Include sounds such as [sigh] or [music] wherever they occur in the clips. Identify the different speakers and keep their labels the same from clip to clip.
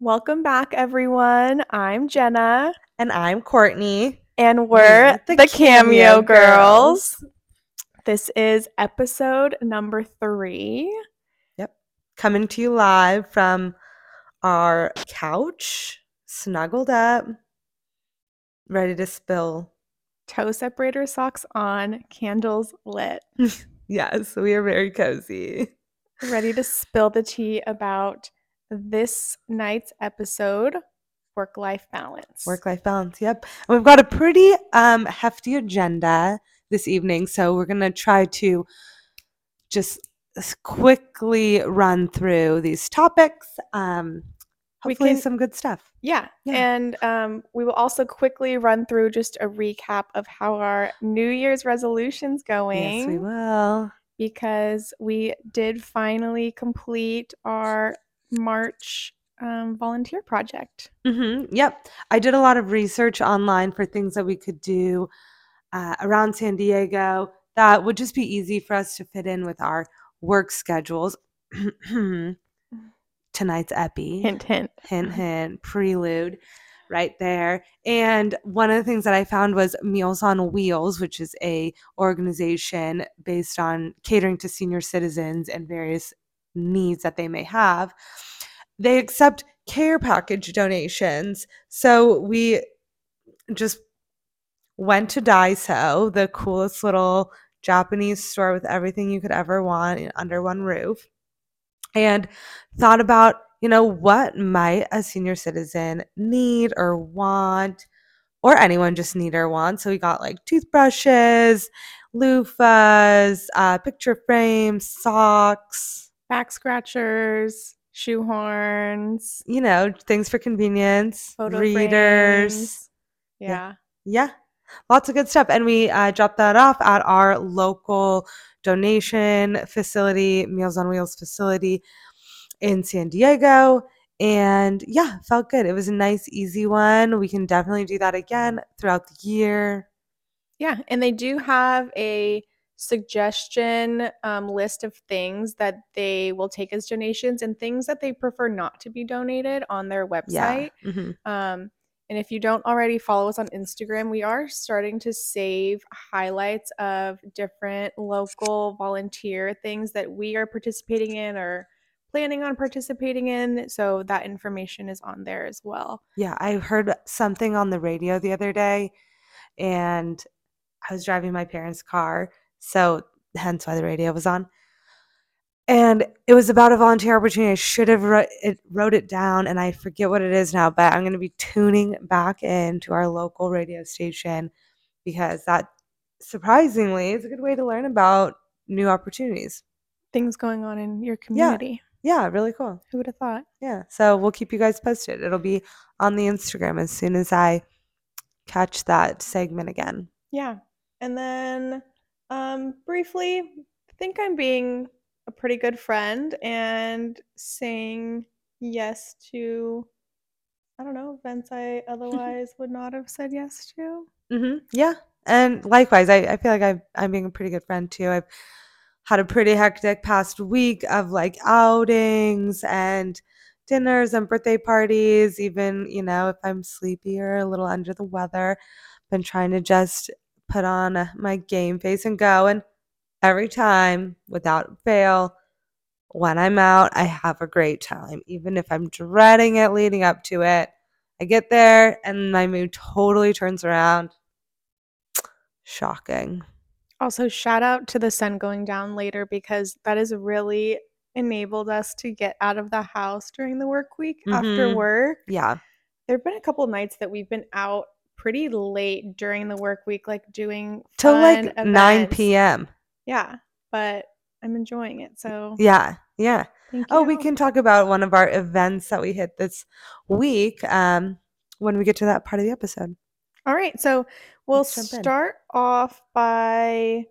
Speaker 1: Welcome back, everyone. I'm Jenna,
Speaker 2: And I'm Courtney.
Speaker 1: and we're
Speaker 2: the
Speaker 1: the, Cameo,
Speaker 2: Cameo
Speaker 1: Girls.
Speaker 2: Girls.
Speaker 1: This is episode number three. Yep.
Speaker 2: Coming to you live from our couch, snuggled up, ready to spill.
Speaker 1: Toe separator socks on, candles lit, [laughs]
Speaker 2: Yes, we are very cozy.
Speaker 1: ready to spill the tea about this night's episode work life balance.
Speaker 2: Work life balance. Yep. And we've got a pretty um hefty agenda this evening. So we're gonna try to just quickly run through these topics. Um hopefully
Speaker 1: can-
Speaker 2: some good stuff.
Speaker 1: Yeah.
Speaker 2: Yeah.
Speaker 1: And um, we will also quickly run through just a recap of how our New Year's resolutions going.
Speaker 2: Yes, we will.
Speaker 1: because we did finally complete our March um, volunteer project.
Speaker 2: hmm Yep. I did a lot of research online for things that we could do uh, around San Diego that would just be easy for us to fit in with our work schedules. [clears throat] Tonight's epi.
Speaker 1: Hint, hint.
Speaker 2: hint, hint, prelude right there. And one of the things that I found was Meals on Wheels, which is a organization based on catering to senior citizens and various needs that they may have. They accept care package donations. So we just went to Daiso, the coolest little Japanese store with everything you could ever want under one roof, and thought about, you know, what might a senior citizen need or want, or anyone just need or want. So we got like toothbrushes, loofahs, uh, picture frames, socks,
Speaker 1: Back scratchers, shoehorns,
Speaker 2: you know, things for convenience,
Speaker 1: photo
Speaker 2: readers.
Speaker 1: frames.
Speaker 2: Yeah.
Speaker 1: Yeah.
Speaker 2: Yeah, lots of good stuff. And we uh, dropped that off at our local donation facility, Meals on Wheels facility in San Diego. And yeah, felt good. It was a nice, easy one. We can definitely do that again throughout the year.
Speaker 1: Yeah. And they do have a suggestion um, list of things that they will take as donations and things that they prefer not to be donated on their website.
Speaker 2: Yeah. mhm.
Speaker 1: Um, and if you don't already follow us on Instagram, we are starting to save highlights of different local volunteer things that we are participating in or planning on participating in. So that information is on there as well.
Speaker 2: Yeah, I heard something on the radio the other day, and I was driving my parents' car, so hence why the radio was on. And it was about a volunteer opportunity. I should have wrote it, wrote it down, and I forget what it is now. But I'm going to be tuning back into our local radio station because that surprisingly is a good way to learn about new opportunities.
Speaker 1: Things going on in your community.
Speaker 2: Yeah, really cool.
Speaker 1: Who would have thought?
Speaker 2: Yeah. So we'll keep you guys posted. It'll be on the Instagram as soon as I catch that segment again.
Speaker 1: Yeah. And then um, briefly, I think I'm being a pretty good friend and saying yes to, I don't know, events I [laughs] otherwise would not have said yes to.
Speaker 2: hmm Yeah. And likewise, I, I feel like I've, I'm being a pretty good friend too. I've had a pretty hectic past week of like outings and dinners and birthday parties. Even, you know, if I'm sleepy or a little under the weather, been trying to just put on uh, my game face and go. And every time, without fail, when I'm out, I have a great time. Even if I'm dreading it leading up to it, I get there and my mood totally turns around. Shocking.
Speaker 1: Also, shout out to the sun going down later because that has really enabled us to get out of the house during the work week after
Speaker 2: Mhm.
Speaker 1: work.
Speaker 2: Yeah.
Speaker 1: There have been a couple nights that we've been out pretty late during the work week, like doing
Speaker 2: Till like 9 p.m.
Speaker 1: Yeah, but I'm enjoying it. So
Speaker 2: Yeah. Yeah. Oh, we can talk about one of our events that we hit this week um, when we get to that part of the episode.
Speaker 1: All right, so we'll
Speaker 2: Let's in.
Speaker 1: start off by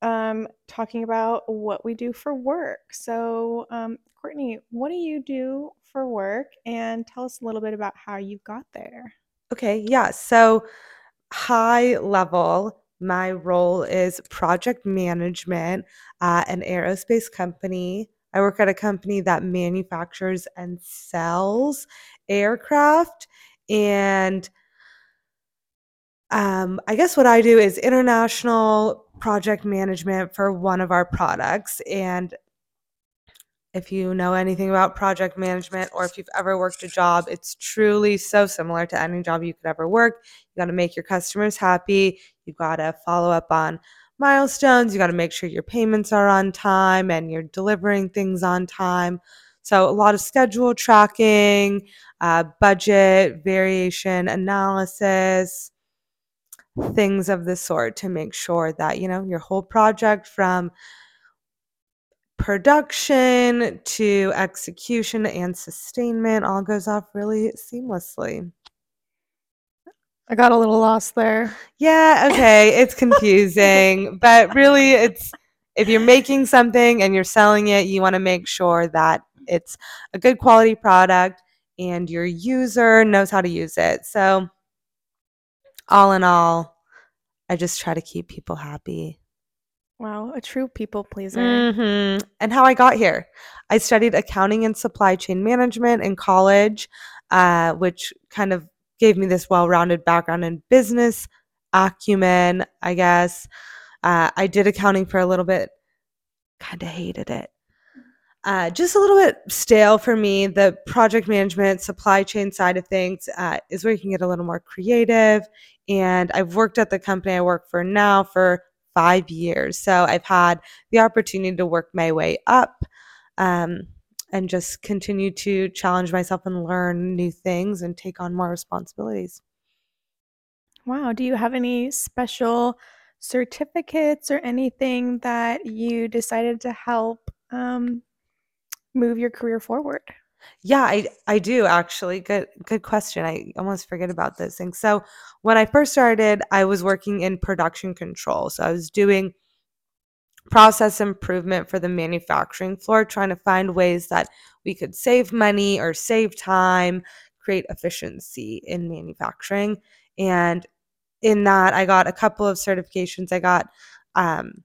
Speaker 1: um, talking about what we do for work. So, um, Courtney, what do you do for work? And tell us a little bit about how you got there.
Speaker 2: Okay, yeah. So, high level, my role is project management at an aerospace company. I work at a company that manufactures and sells aircraft. And um, I guess what I do is international project management for one of our products. And if you know anything about project management or if you've ever worked a job, it's truly so similar to any job you could ever work. You got to make your customers happy. You got to follow up on milestones. You got to make sure your payments are on time and you're delivering things on time. So, a lot of schedule tracking, uh, budget variation analysis, things of the sort to make sure that, you know, your whole project from production to execution and sustainment all goes off really seamlessly.
Speaker 1: I got a little lost there.
Speaker 2: Yeah, okay, it's confusing, [laughs] but really it's if you're making something and you're selling it, you want to make sure that it's a good quality product and your user knows how to use it. So all in all, I just try to keep people happy.
Speaker 1: Wow, a true people pleaser.
Speaker 2: hmm And how I got here. I studied accounting and supply chain management in college, uh, which kind of gave me this well rounded background in business acumen, I guess. Uh, I did accounting for a little bit, kind of hated it. Uh, just a little bit stale for me. The project management, supply chain side of things uh, is where you can get a little more creative. And I've worked at the company I work for now for five years. So I've had the opportunity to work my way up um, and just continue to challenge myself and learn new things and take on more responsibilities.
Speaker 1: Wow. Do you have any special certificates or anything that you decided to help um, move your career forward?
Speaker 2: Yeah, I I do actually. Good good question. I almost forget about those things. So when I first started, I was working in production control. So I was doing process improvement for the manufacturing floor, trying to find ways that we could save money or save time, create efficiency in manufacturing. And in that, I got a couple of certifications. I got um,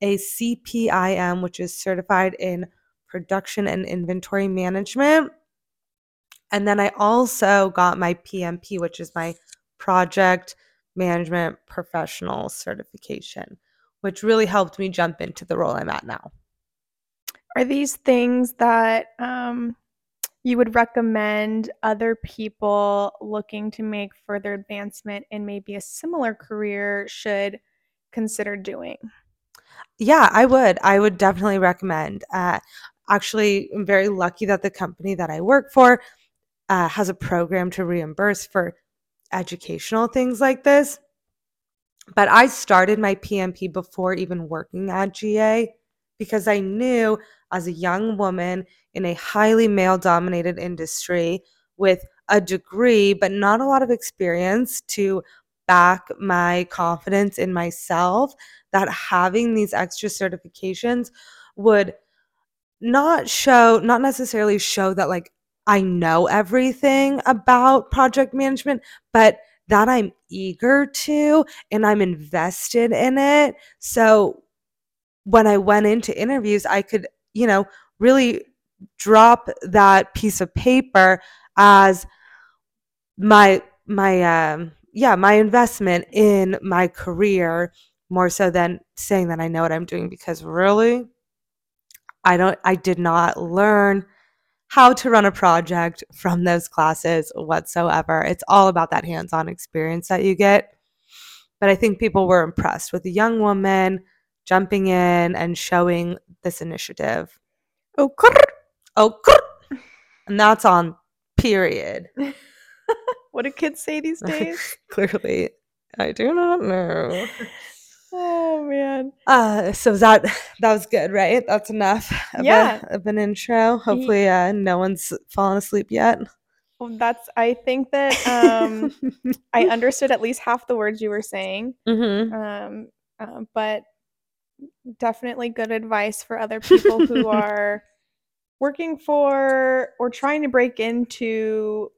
Speaker 2: a CPIM, which is certified in production and inventory management. And then I also got my PMP, which is my project management professional certification, which really helped me jump into the role I'm at now.
Speaker 1: Are these things that um, you would recommend other people looking to make further advancement in maybe a similar career should consider doing?
Speaker 2: Yeah, I would. I would definitely recommend. Uh, actually, I'm very lucky that the company that I work for uh, has a program to reimburse for educational things like this. But I started my PMP before even working at GA because I knew as a young woman in a highly male dominated industry with a degree, but not a lot of experience to back my confidence in myself, that having these extra certifications would not show, not necessarily show that like I know everything about project management, but that I'm eager to and I'm invested in it. So when I went into interviews, I could, you know, really drop that piece of paper as my my um yeah, my investment in my career more so than saying that I know what I'm doing because really I don't I did not learn how to run a project from those classes whatsoever. It's all about that hands-on experience that you get. But I think people were impressed with a young woman jumping in and showing this initiative.
Speaker 1: Oh,
Speaker 2: oh, and that's on period. [laughs]
Speaker 1: what do kids say these [laughs] days?
Speaker 2: Clearly, I do not know. [laughs]
Speaker 1: Oh man.
Speaker 2: Uh, so that [laughs] that was good, right? That's enough of,
Speaker 1: Yeah.
Speaker 2: a, of an intro. Hopefully, uh, no one's fallen asleep yet.
Speaker 1: Well, that's. I think that [laughs] um, I understood at least half the words you were saying.
Speaker 2: hmm
Speaker 1: Um, uh, but definitely good advice for other people who [laughs] are working for or trying to break into.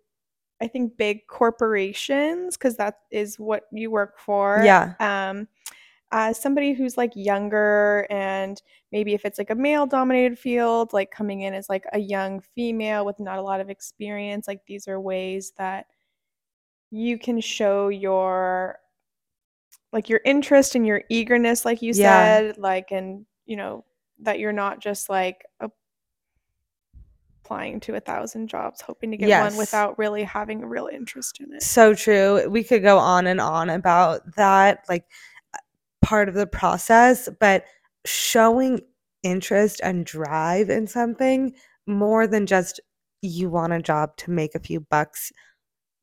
Speaker 1: I think big corporations because that is what you work for.
Speaker 2: Yeah.
Speaker 1: Um, as somebody who's like younger and maybe if it's like a male dominated field, like coming in as like a young female with not a lot of experience, like these are ways that you can show your like your interest and your eagerness like you
Speaker 2: Yeah.
Speaker 1: said, like and you know that you're not just like applying to a thousand jobs hoping to get
Speaker 2: Yes.
Speaker 1: one without really having a real interest in it.
Speaker 2: So true. We could go on and on about that, like part of the process, but showing interest and drive in something more than just you want a job to make a few bucks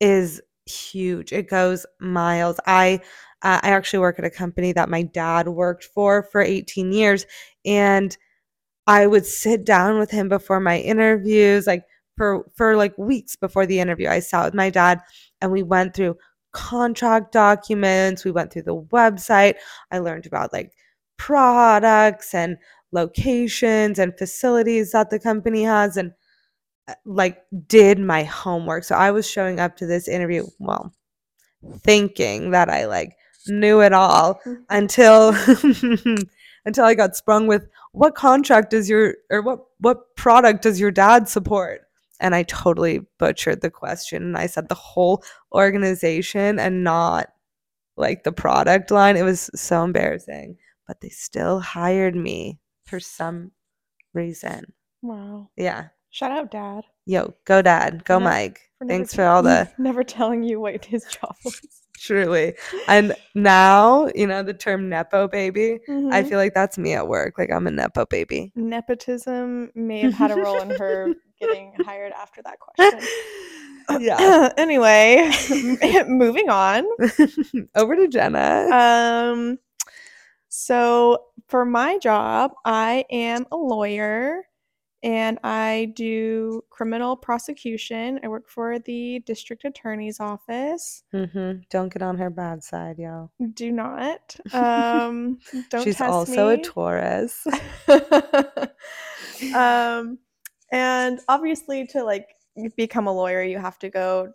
Speaker 2: is huge. It goes miles. I uh, I actually work at a company that my dad worked for for 18 years and I would sit down with him before my interviews, like for for like weeks before the interview. I sat with my dad and we went through contract documents, we went through the website. I learned about like products and locations and facilities that the company has and uh, like did my homework. So I was showing up to this interview, well, thinking that I like knew it all
Speaker 1: Mhm.
Speaker 2: until [laughs] until I got sprung with what contract does your or what what product does your dad support? And I totally butchered the question and I said the whole organization and not like the product line. It was so embarrassing, but they still hired me for some reason.
Speaker 1: Wow.
Speaker 2: Yeah.
Speaker 1: Shout out dad
Speaker 2: Yo, go dad, go Mike. Thanks for all the [laughs]
Speaker 1: never telling you what his job was.
Speaker 2: Truly. And now, you know, the term nepo baby, I
Speaker 1: Mhm.
Speaker 2: feel like that's me at work. Like I'm a nepo baby.
Speaker 1: nepotism may have had a role in her [laughs] getting hired after that question. [laughs]
Speaker 2: yeah. [clears throat]
Speaker 1: anyway, [laughs] moving on.
Speaker 2: Over to Jenna.
Speaker 1: Um, so for my job, I am a lawyer and I do criminal prosecution. I work for the district attorney's office.
Speaker 2: Mm-hmm. Don't get on her bad side, y'all.
Speaker 1: Do not. [laughs] Um, don't
Speaker 2: She's also a
Speaker 1: me.
Speaker 2: Taurus. [laughs]
Speaker 1: um, and obviously, to like become a lawyer, you have to go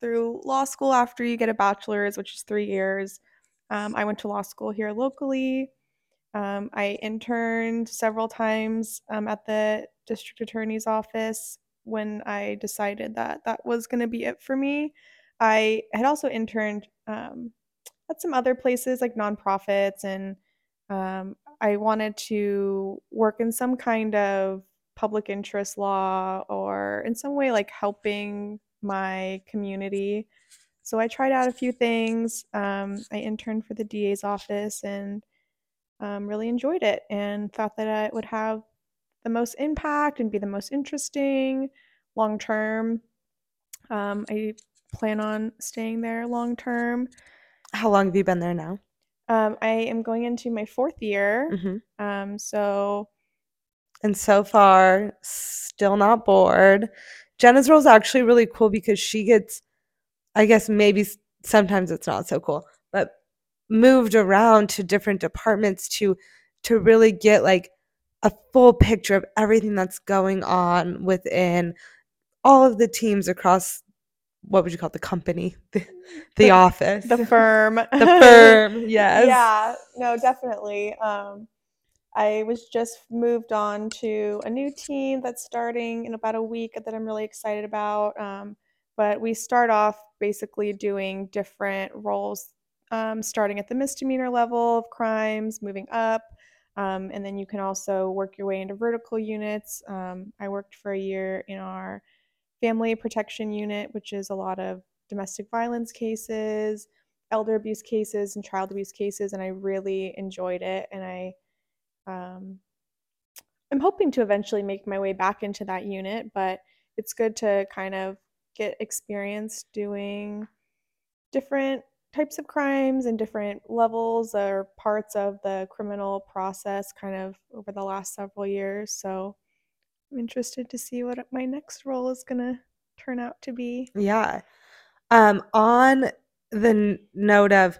Speaker 1: through law school after you get a bachelor's, which is three years. Um, I went to law school here locally. Um, I interned several times um, at the district attorney's office when I decided that that was going to be it for me. I had also interned um, at some other places like nonprofits, and um, I wanted to work in some kind of public interest law or in some way like helping my community. So I tried out a few things. Um, I interned for the DA's office and um, really enjoyed it and thought that it would have the most impact and be the most interesting long term. Um, I plan on staying there long term.
Speaker 2: How long have you been there now?
Speaker 1: Um, I am going into my fourth year.
Speaker 2: hmm
Speaker 1: Um, so
Speaker 2: And so far, still not bored. Jenna's role is actually really cool because she gets, I guess maybe sometimes it's not so cool, but moved around to different departments to to really get like a full picture of everything that's going on within all of the teams across what would you call it, the company, [laughs] the, the
Speaker 1: The-
Speaker 2: office,
Speaker 1: the firm. [laughs]
Speaker 2: the firm. [laughs] Yes.
Speaker 1: Yeah, no, definitely. Um, I was just moved on to a new team that's starting in about a week that I'm really excited about. Um, but we start off basically doing different roles, um, starting at the misdemeanor level of crimes, moving up. Um, and then you can also work your way into vertical units. Um, I worked for a year in our family protection unit, which is a lot of domestic violence cases, elder abuse cases, and child abuse cases. And I really enjoyed it. And I um, I'm hoping to eventually make my way back into that unit, but it's good to kind of get experience doing different types of crimes and different levels or parts of the criminal process kind of over the last several years. So I'm interested to see what my next role is going to turn out to be.
Speaker 2: Yeah. Um, on the n- note of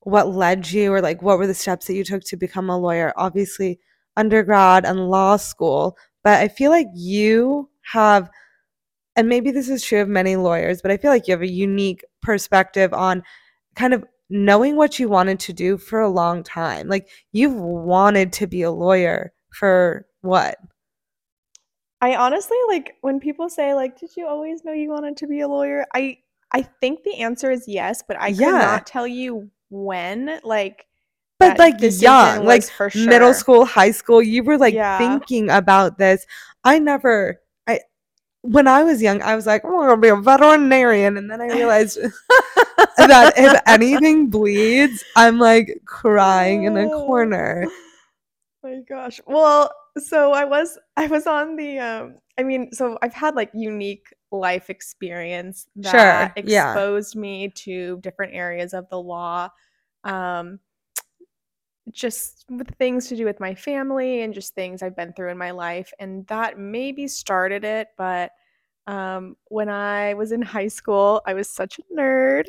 Speaker 2: what led you or like what were the steps that you took to become a lawyer? Obviously, undergrad and law school, but I feel like you have, and maybe this is true of many lawyers, but I feel like you have a unique perspective on kind of knowing what you wanted to do for a long time. Like you've wanted to be a lawyer for what?
Speaker 1: I honestly like when people say like, "Did you always know you wanted to be a lawyer?" I I think the answer is yes, but I
Speaker 2: Yeah.
Speaker 1: not tell you when. Like,
Speaker 2: But like young, like
Speaker 1: for
Speaker 2: middle school, high school, you were like
Speaker 1: Yeah.
Speaker 2: thinking about this. I never I when I was young, I was like, "Oh, I'm gonna be a veterinarian," and then I realized [laughs] [laughs] [laughs] that if anything bleeds, I'm like crying in a
Speaker 1: Oh.
Speaker 2: corner.
Speaker 1: My gosh. Well, so I was I was on the um I mean, so I've had like unique life experience
Speaker 2: Sure,
Speaker 1: that
Speaker 2: yeah.
Speaker 1: exposed me to different areas of the law. Um just with things to do with my family and just things I've been through in my life and that maybe started it, but um when I was in high school, I was such a nerd.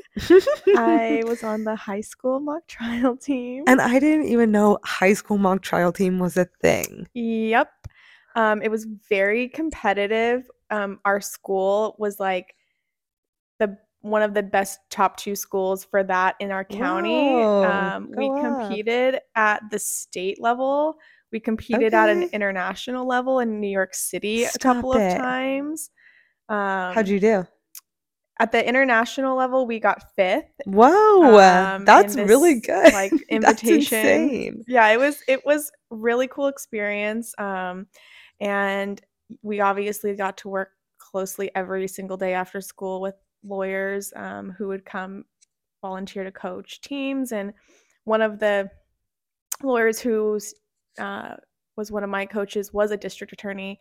Speaker 1: I [laughs] was on the high school mock trial team.
Speaker 2: and I didn't even know high school mock trial team was a thing.
Speaker 1: Yep. Um, it was very competitive. Um, our school was like the one of the best top two schools for that in our county.
Speaker 2: Whoa,
Speaker 1: Um, we
Speaker 2: up.
Speaker 1: competed at the state level. We competed at an international level in New York City a
Speaker 2: Stop
Speaker 1: couple of times. Um,
Speaker 2: How'd you do?
Speaker 1: at the international level, we got fifth.
Speaker 2: Whoa,
Speaker 1: um,
Speaker 2: that's really good.
Speaker 1: like, [laughs] invitation. yeah it was it was really cool experience um and we obviously got to work closely every single day after school with lawyers um, who would come volunteer to coach teams and one of the lawyers who uh, was one of my coaches was a district attorney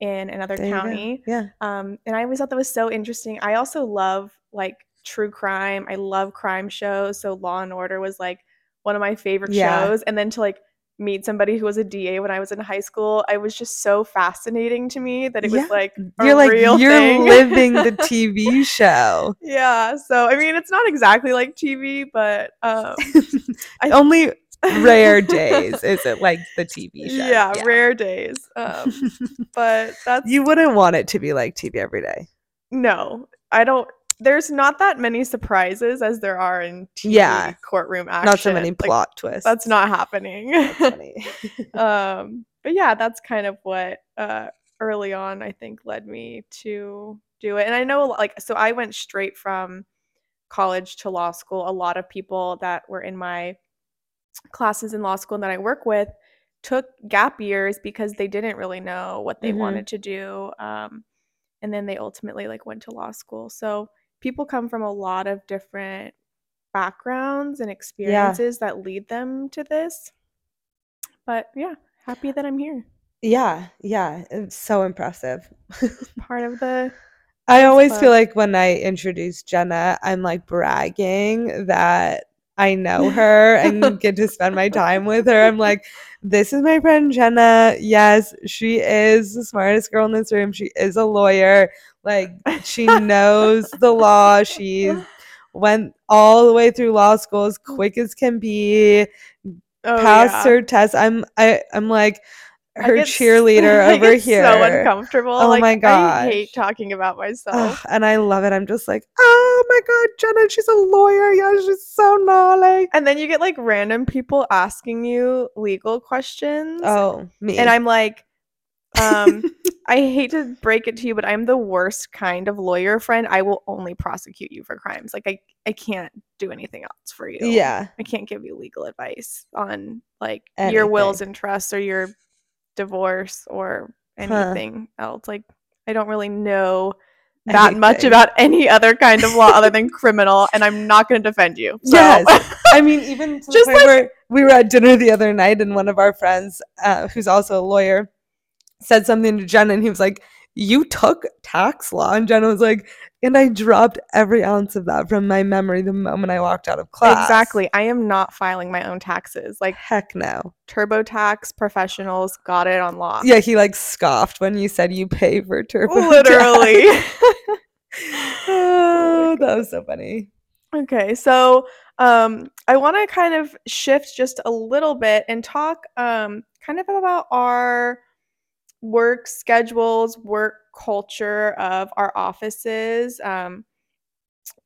Speaker 1: in another
Speaker 2: There
Speaker 1: county
Speaker 2: Yeah.
Speaker 1: um, and I always thought that was so interesting. I also love like true crime. I love crime shows. So Law and Order was like one of my favorite
Speaker 2: Yeah.
Speaker 1: shows. And then to like meet somebody who was a DA when I was in high school, I was just so fascinating to me that it was like
Speaker 2: You're like you're
Speaker 1: thing.
Speaker 2: living the [laughs] TV show.
Speaker 1: yeah. So I mean, it's not exactly like TV, but um, [laughs] I-
Speaker 2: Only rare days is it like the TV [laughs] show.
Speaker 1: yeah, rare days. Um, [laughs] but that's
Speaker 2: you wouldn't want it to be like TV every day.
Speaker 1: no, I don't. There's not that many surprises as there are in TV
Speaker 2: Yeah.
Speaker 1: courtroom action.
Speaker 2: Not so many
Speaker 1: Like,
Speaker 2: plot twists.
Speaker 1: that's not happening.
Speaker 2: That's funny. [laughs]
Speaker 1: um, but yeah, that's kind of what uh, early on I think led me to do it. And I know, like, so I went straight from college to law school. A lot of people that were in my classes in law school that I work with took gap years because they didn't really know what they
Speaker 2: Mhm.
Speaker 1: wanted to do. Um, and then they ultimately like went to law school. So people come from a lot of different backgrounds and experiences that lead them to this. But yeah, happy that I'm here.
Speaker 2: yeah, yeah. It's so impressive.
Speaker 1: Part of the [laughs]
Speaker 2: I always feel like when I introduce Jenna, I'm like bragging that I know her and [laughs] get to spend my time with her. I'm like, this is my friend Jenna. Yes, she is the smartest girl in this room. She is a lawyer. Like, she knows the law. She went all the way through law school as quick as can be,
Speaker 1: oh,
Speaker 2: passed
Speaker 1: yeah.
Speaker 2: her test. I'm I, I'm like her cheerleader [laughs]
Speaker 1: I
Speaker 2: over here.
Speaker 1: So uncomfortable.
Speaker 2: Oh
Speaker 1: like,
Speaker 2: my
Speaker 1: I hate talking about myself.
Speaker 2: Ugh, and I love it. I'm just like, oh my god, Jenna, she's a lawyer. Yeah, she's so gnarly.
Speaker 1: And then you get like random people asking you legal questions.
Speaker 2: Oh, me.
Speaker 1: and I'm like, um, [laughs] I hate to break it to you, but I'm the worst kind of lawyer friend. I will only prosecute you for crimes. Like I, I can't do anything else for you.
Speaker 2: yeah,
Speaker 1: I can't give you legal advice on like your wills and trusts or your divorce or
Speaker 2: Huh.
Speaker 1: anything else. Like I don't really know that much about any other kind of law other than [laughs] criminal, and I'm not going to defend you. So.
Speaker 2: Yes. [laughs] I mean, even
Speaker 1: Just
Speaker 2: point where we were at dinner the other night, and one of our friends, uh, who's also a lawyer, said something to Jenna, and he was like, "You took tax law," and Jenna was like, "And I dropped every ounce of that from my memory the moment I walked out of class."
Speaker 1: Exactly. I am not filing my own taxes. Like
Speaker 2: Heck no.
Speaker 1: TurboTax professionals got it on lock.
Speaker 2: Yeah, he like scoffed when you said you pay for turbo.
Speaker 1: Literally. [laughs] [laughs]
Speaker 2: oh, that was so funny.
Speaker 1: okay, so um I want to kind of shift just a little bit and talk um kind of about our work schedules, work culture of our offices. Um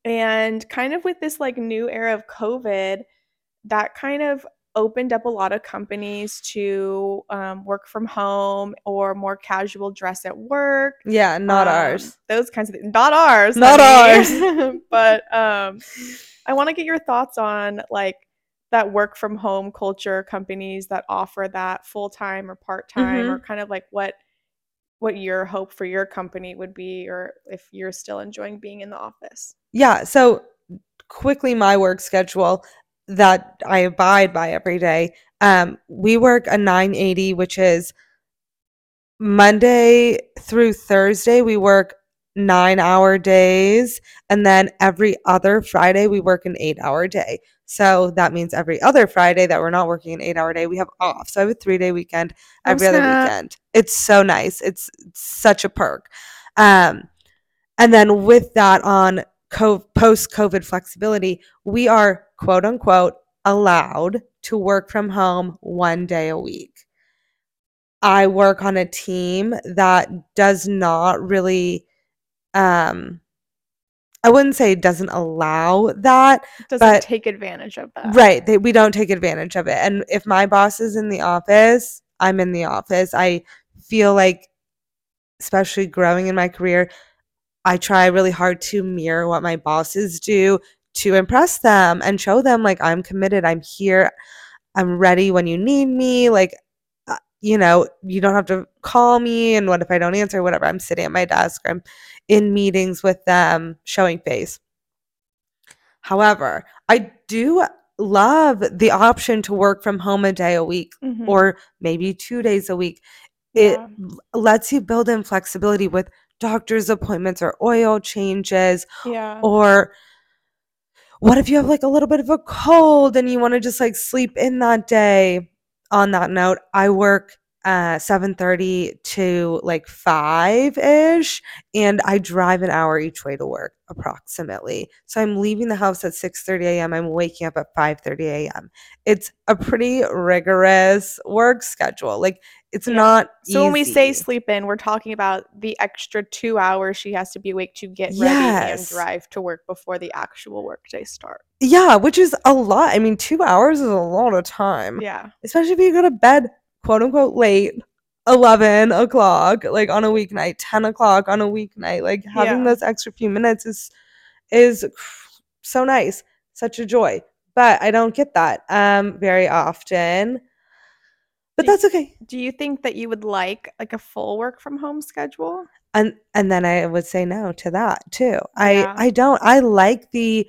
Speaker 1: And kind of with this like new era of COVID, that kind of opened up a lot of companies to um, work from home or more casual dress at work.
Speaker 2: Yeah, not
Speaker 1: um,
Speaker 2: ours.
Speaker 1: Those kinds of things. Not ours.
Speaker 2: Not
Speaker 1: honey. [laughs] but um, I want to get your thoughts on like that work from home culture companies that offer that full time or part time or
Speaker 2: Mhm.
Speaker 1: kind of like what what your hope for your company would be or if you're still enjoying being in the office.
Speaker 2: Yeah, so quickly my work schedule that I abide by every day. Um, we work a 980, which is Monday through Thursday, we work nine hour days. And then every other Friday, we work an eight hour day. So that means every other Friday that we're not working an eight hour day, we have off. So I have a three day weekend every other weekend. It's so nice. It's, it's such a perk. Um, and then with that on co- post COVID flexibility, we are quote unquote allowed to work from home one day a week. I work on a team that does not really um I wouldn't say doesn't allow that.
Speaker 1: Doesn't
Speaker 2: But-
Speaker 1: take advantage of that.
Speaker 2: Right. They, we don't take advantage of it. And if my boss is in the office, I'm in the office. I feel like, especially growing in my career, I try really hard to mirror what my bosses do to impress them and show them, like, I'm committed. I'm here. I'm ready when you need me. Like, uh, you know, you don't have to call me. And what if I don't answer? Whatever. I'm sitting at my desk. I'm in meetings with them, showing face. However, I do love the option to work from home a day a week
Speaker 1: Mhm.
Speaker 2: or maybe two days a week. It
Speaker 1: Yeah.
Speaker 2: lets you build in flexibility with doctor's appointments or oil changes
Speaker 1: yeah.
Speaker 2: or what if you have like a little bit of a cold and you want to just like sleep in that day on that note i work uh 7:30 to like 5ish and i drive an hour each way to work approximately so i'm leaving the house at 6:30 a.m i'm waking up at 5:30 a.m it's a pretty rigorous work schedule like it's
Speaker 1: Yeah.
Speaker 2: not
Speaker 1: So when we say
Speaker 2: easy.
Speaker 1: sleep in, we're talking about the extra two hours she has to be awake to get ready and drive to work before the actual workday starts.
Speaker 2: yeah which is a lot i mean 2 hours is a lot of time
Speaker 1: Yeah.
Speaker 2: especially if you go to bed quote unquote late 11 o'clock like on a weeknight 10 o'clock on a weeknight like having
Speaker 1: Yeah.
Speaker 2: those extra few minutes is is so nice such a joy. But i don't get that um very often. But
Speaker 1: Do-
Speaker 2: that's okay.
Speaker 1: Do you think that you would like like a full work from home schedule?
Speaker 2: and and then i would say no to that too. I
Speaker 1: Yeah.
Speaker 2: i don't. I like the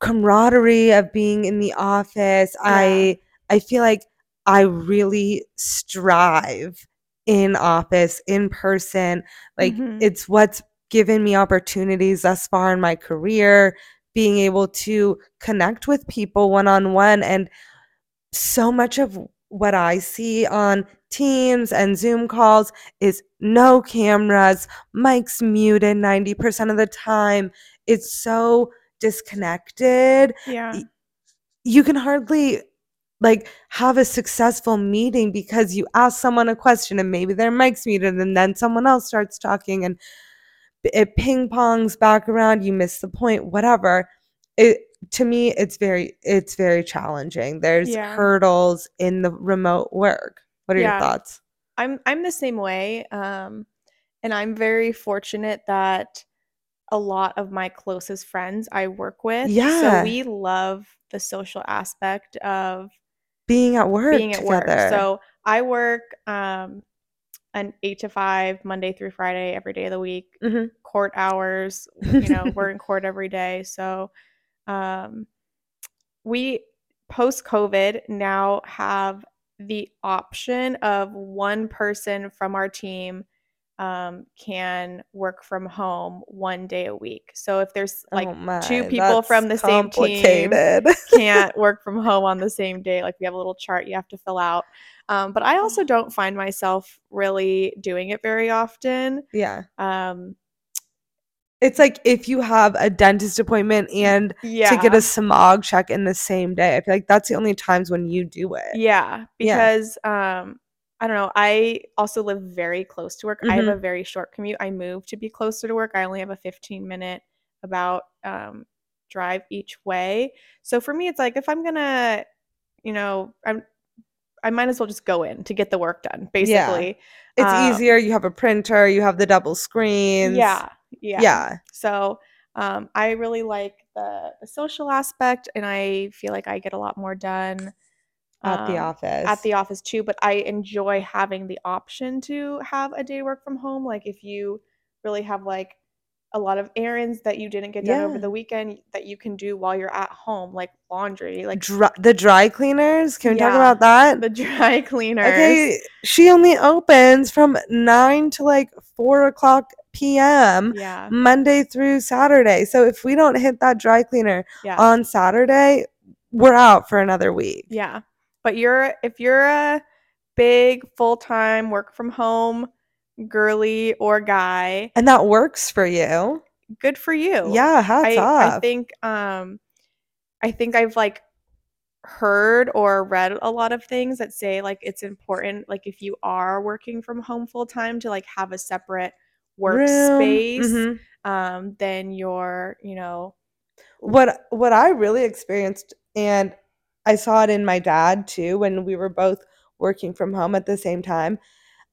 Speaker 2: camaraderie of being in the office. I i feel like i really strive in office in person like
Speaker 1: Mhm.
Speaker 2: it's what's given me opportunities thus far in my career being able to connect with people one on one and so much of what I see on Teams and Zoom calls is no cameras, mics muted 90% of the time. It's so disconnected.
Speaker 1: Yeah.
Speaker 2: You can hardly like have a successful meeting because you ask someone a question and maybe their mic's muted and then someone else starts talking and it ping pongs back around you miss the point whatever it to me it's very it's very challenging there's
Speaker 1: Yeah.
Speaker 2: hurdles in the remote work what are
Speaker 1: Yeah.
Speaker 2: your thoughts
Speaker 1: I'm I'm the same way. Um, and I'm very fortunate that a lot of my closest friends I work with.
Speaker 2: Yeah.
Speaker 1: So we love the social aspect of
Speaker 2: being at work
Speaker 1: being at work. So I work um an eight to five Monday through Friday every day of the week.
Speaker 2: Mhm.
Speaker 1: Court hours, you know, [laughs] we're in court every day. So um we post COVID now have the option of one person from our team um, can work from home one day a week. So if there's like
Speaker 2: oh my
Speaker 1: two people from the same team can't [laughs] work from home on the same day. Like we have a little chart you have to fill out. Um, but I also don't find myself really doing it very often.
Speaker 2: yeah
Speaker 1: Um,
Speaker 2: it's like if you have a dentist appointment and
Speaker 1: yeah.
Speaker 2: to get a smog check in the same day i feel like that's the only times when you do it
Speaker 1: Yeah,
Speaker 2: Yeah.
Speaker 1: because um I don't know, I also live very close to work. I have a very short commute. I moved to be closer to work. I only have a 15 minute about um, drive each way. So for me, it's like if I'm gonna, you know, I'm I might as well just go in to get the work done. Basically,
Speaker 2: It's
Speaker 1: Um,
Speaker 2: easier. You have a printer. You have the double screens.
Speaker 1: Yeah, yeah,
Speaker 2: Yeah.
Speaker 1: So um, I really like the the social aspect, and I feel like I get a lot more done
Speaker 2: At the
Speaker 1: um,
Speaker 2: office.
Speaker 1: at the office too. But I enjoy having the option to have a day work from home. Like if you really have like a lot of errands that you didn't get done over the weekend that you can do while you're at home, like laundry, like
Speaker 2: Dry, the dry cleaners. Can we talk about that?
Speaker 1: the dry [laughs] cleaners.
Speaker 2: Okay, she only opens from nine to like four o'clock p.m.
Speaker 1: Yeah,
Speaker 2: Monday through Saturday. So if we don't hit that dry cleaner
Speaker 1: yeah.
Speaker 2: on Saturday, we're out for another week.
Speaker 1: Yeah. But you're if you're a big full-time work from home girly or guy,
Speaker 2: And that works for you.
Speaker 1: good for you.
Speaker 2: Yeah, hats
Speaker 1: I
Speaker 2: off.
Speaker 1: I think um I think I've like heard or read a lot of things that say like it's important like if you are working from home full time to like have a separate workspace
Speaker 2: mhm.
Speaker 1: um than your, you know,
Speaker 2: what what I really experienced and I saw it in my dad too when we were both working from home at the same time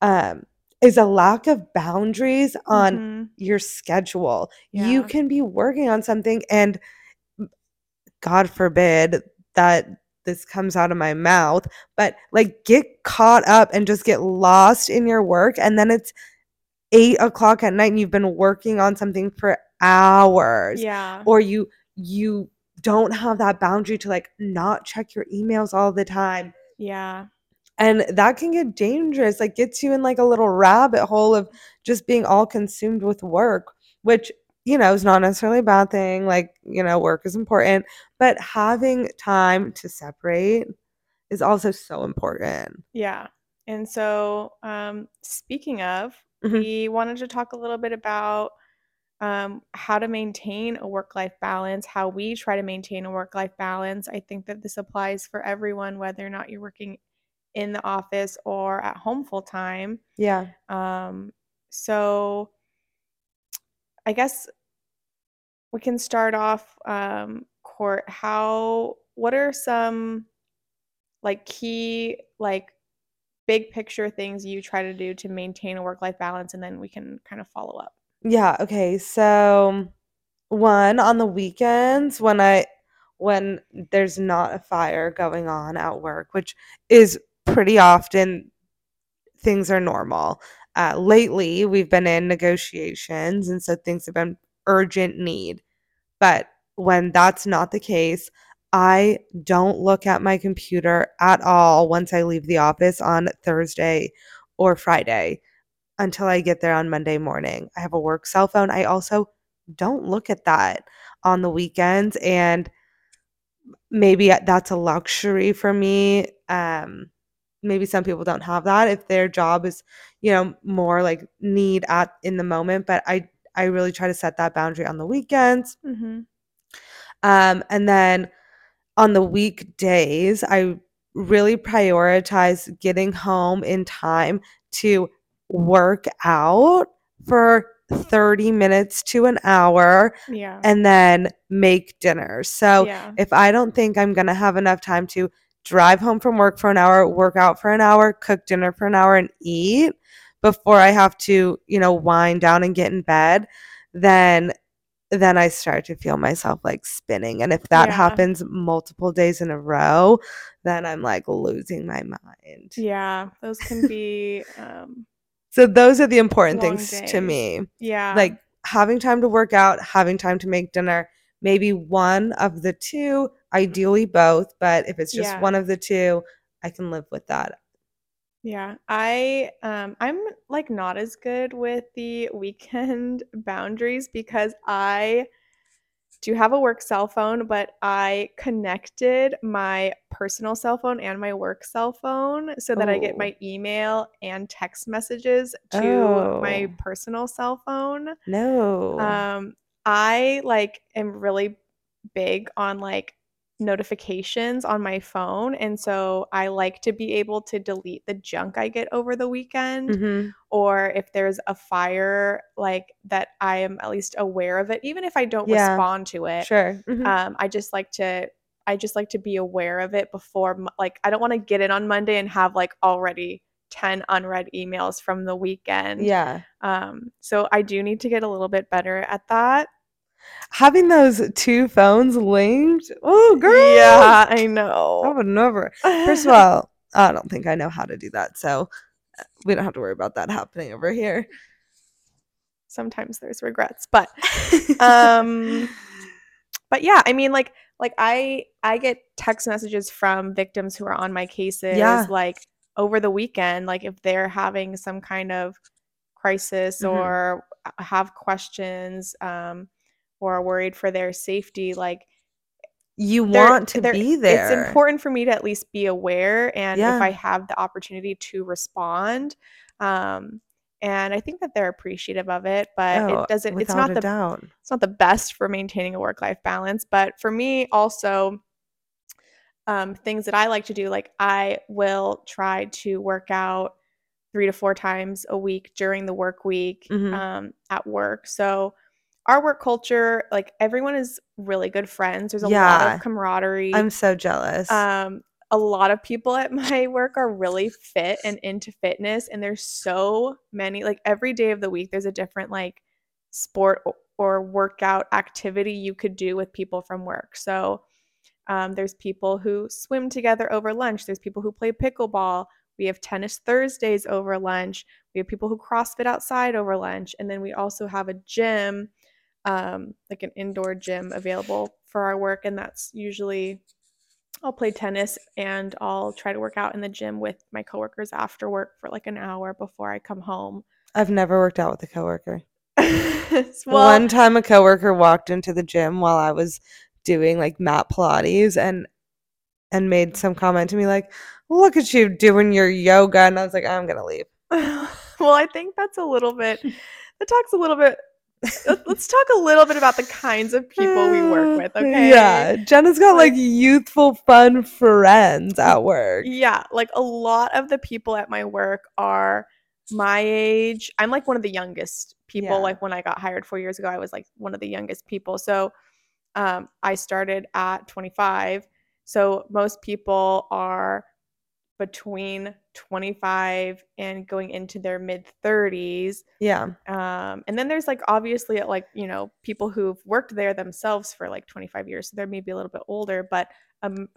Speaker 2: um is a lack of boundaries on
Speaker 1: mhm,
Speaker 2: your schedule. You can be working on something and God forbid that this comes out of my mouth, but like get caught up and just get lost in your work and then it's eight o'clock at night and you've been working on something for hours
Speaker 1: Yeah.
Speaker 2: or you you don't have that boundary to like not check your emails all the time
Speaker 1: Yeah.
Speaker 2: and that can get dangerous like gets you in like a little rabbit hole of just being all consumed with work which you know is not necessarily a bad thing like you know work is important but having time to separate is also so important
Speaker 1: Yeah. And so, um, speaking of,
Speaker 2: Mhm.
Speaker 1: we wanted to talk a little bit about um, how to maintain a work life balance, how we try to maintain a work life balance. I think that this applies for everyone, whether or not you're working in the office or at home full time.
Speaker 2: yeah
Speaker 1: Um, so, I guess we can start off, um, Court. How, what are some like key, like big picture things you try to do to maintain a work life balance? And then we can kind of follow up.
Speaker 2: Yeah okay so one on the weekends when i when there's not a fire going on at work which is pretty often things are normal. Uh, lately, we've been in negotiations, and so things have been urgent need. But when that's not the case, I don't look at my computer at all once I leave the office on Thursday or Friday until I get there on Monday morning. I have a work cell phone. I also don't look at that on the weekends and maybe that's a luxury for me. Um maybe some people don't have that if their job is, you know, more like need at in the moment, but I I really try to set that boundary on the weekends.
Speaker 1: Mm-hmm.
Speaker 2: Um and then on the weekdays, I really prioritize getting home in time to work out for 30 minutes to an hour
Speaker 1: Yeah.
Speaker 2: and then make dinner. So
Speaker 1: yeah.
Speaker 2: if I don't think I'm going to have enough time to drive home from work for an hour, work out for an hour, cook dinner for an hour, and eat before I have to, you know, wind down and get in bed, then then I start to feel myself like spinning. And if that
Speaker 1: Yeah.
Speaker 2: happens multiple days in a row, then I'm like losing my mind.
Speaker 1: Yeah. Those can be um
Speaker 2: So those are the important
Speaker 1: Long
Speaker 2: things to me.
Speaker 1: yeah.
Speaker 2: Like having time to work out, having time to make dinner, maybe one of the two, ideally both, but if it's just
Speaker 1: Yeah.
Speaker 2: one of the two, I can live with that.
Speaker 1: Yeah, I um I'm like not as good with the weekend [laughs] boundaries because I do have a work cell phone, but I connected my personal cell phone and my work cell phone so that I get
Speaker 2: Oh.
Speaker 1: my email and text messages to my
Speaker 2: Oh.
Speaker 1: personal cell phone.
Speaker 2: No.
Speaker 1: Um I like am really big on like notifications on my phone. And so I like to be able to delete the junk I get over the weekend.
Speaker 2: Mhm.
Speaker 1: Or if there's a fire, like that I am at least aware of it, even if I don't
Speaker 2: Yeah.
Speaker 1: respond to it.
Speaker 2: Sure. Mhm.
Speaker 1: Um, I just like to I just like to be aware of it before like, I don't wanna get in on Monday and have, like, already 10 unread emails from the weekend.
Speaker 2: Yeah.
Speaker 1: Um, so I do need to get a little bit better at that.
Speaker 2: Having those 2 phones linked, oh, girl!
Speaker 1: Yeah, I know.
Speaker 2: I would never. First of [laughs] all, I don't think I know how to do that, so, uh, we don't have to worry about that happening over here.
Speaker 1: Sometimes there's regrets, but [laughs] um but yeah, I mean, like like I I get text messages from victims who are on my cases,
Speaker 2: Yeah.
Speaker 1: like, over the weekend, like, if they're having some kind of crisis
Speaker 2: Mhm.
Speaker 1: or have questions, um, or are worried for their safety, like
Speaker 2: You want to be
Speaker 1: it's important for me to at least be aware and if I have the opportunity to respond, um, and I think that they're appreciative of it, but
Speaker 2: Oh,
Speaker 1: it doesn't it's not the
Speaker 2: doubt.
Speaker 1: it's not the best for maintaining a work-life balance, but for me also um, things that I like to do, like, I will try to work out 3 to 4 times a week during the work week,
Speaker 2: Mhm.
Speaker 1: um, at work. So, our work culture, like, everyone is really good friends, there's a lot of camaraderie.
Speaker 2: I'm so jealous.
Speaker 1: Um, a lot of people at my [laughs] work are really fit and into fitness, and there's so many like, every day of the week, there's a different, like, sport o or workout activity you could do with people from work. So, um, there's people who swim together over lunch, there's people who play pickleball, we have tennis Thursdays over lunch, we have people who CrossFit outside over lunch, and then we also have a gym, um, like an indoor gym available for our work, and that's usually I'll play tennis and I'll try to work out in the gym with my coworkers after work for, like, an hour before I come home.
Speaker 2: I've never worked out with a coworker. [laughs]
Speaker 1: Well
Speaker 2: One time a coworker walked into the gym while I was doing, like, mat Pilates and and made some comment to me like, "Look at you doing your yoga," and I was like, "I'm gonna leave." [laughs]
Speaker 1: Well, I think that's a little bit that talks a little bit let's talk a little bit about the kinds of people we work with, okay?
Speaker 2: Yeah, Jenna's got, like,
Speaker 1: Like
Speaker 2: youthful, fun friends at work.
Speaker 1: Yeah, like, a lot of the people at my work are my age. I'm, like, one of the youngest people,
Speaker 2: Yeah.
Speaker 1: like, when I got hired 4 years ago, I was, like, one of the youngest people. So, um, I started at 25, so most people are between 25 and going into their mid-30s.
Speaker 2: Yeah.
Speaker 1: Um, and then there's, like, obviously, like, you know, people who've worked there themselves for, like, 25 years, so they're maybe a little bit older, but, um,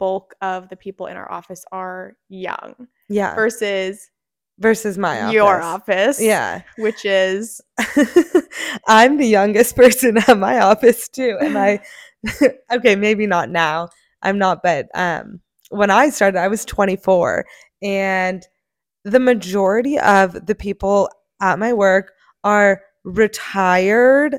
Speaker 1: bulk of the people in our office are young
Speaker 2: Yeah.
Speaker 1: versus
Speaker 2: Versus my office.
Speaker 1: your office,
Speaker 2: Yeah.
Speaker 1: which is [laughs]
Speaker 2: I'm the youngest [laughs] person at my office too, and I [laughs] okay, maybe not now. I'm not, but, um, when I started, I was 24, and the majority of the people at my work are retired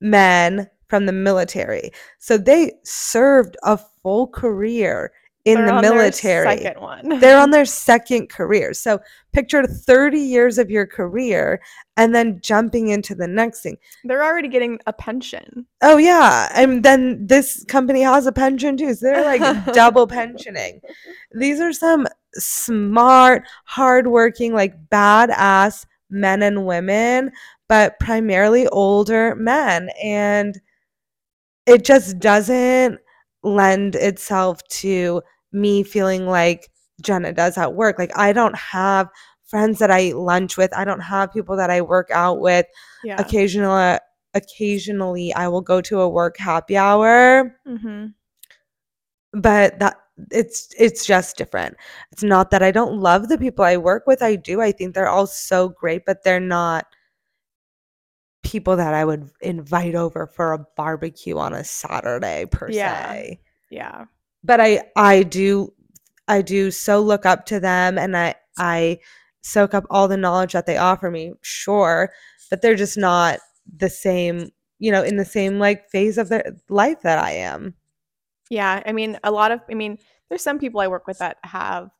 Speaker 2: men from the military. So they served a full career in
Speaker 1: They're
Speaker 2: the military.
Speaker 1: second one. [laughs]
Speaker 2: They're on their second career. So picture 30 years of your career and then jumping into the next thing.
Speaker 1: They're already getting a pension.
Speaker 2: Oh, yeah, and then this company has a pension too, so they're, like, [laughs] double pensioning. These are some smart, hardworking, like, badass men and women, but primarily older men, and it just doesn't lend itself to me feeling like Jenna does at work. Like, I don't have friends that I eat lunch with, I don't have people that I work out with.
Speaker 1: Yeah.
Speaker 2: Occasionally occasionally, I will go to a work happy hour.
Speaker 1: Mhm.
Speaker 2: But that it's it's just different. It's not that I don't love the people I work with, I do, I think they're all so great, but they're not people that I would invite over for a barbecue on a Saturday per
Speaker 1: Yeah.
Speaker 2: se.
Speaker 1: Yeah.
Speaker 2: But I I do I do so look up to them, and I I soak up all the knowledge that they offer me, sure, but they're just not the same, you know, in the same, like, phase of their life that I am.
Speaker 1: Yeah, I mean, a lot of I mean, there's some people I work with that have,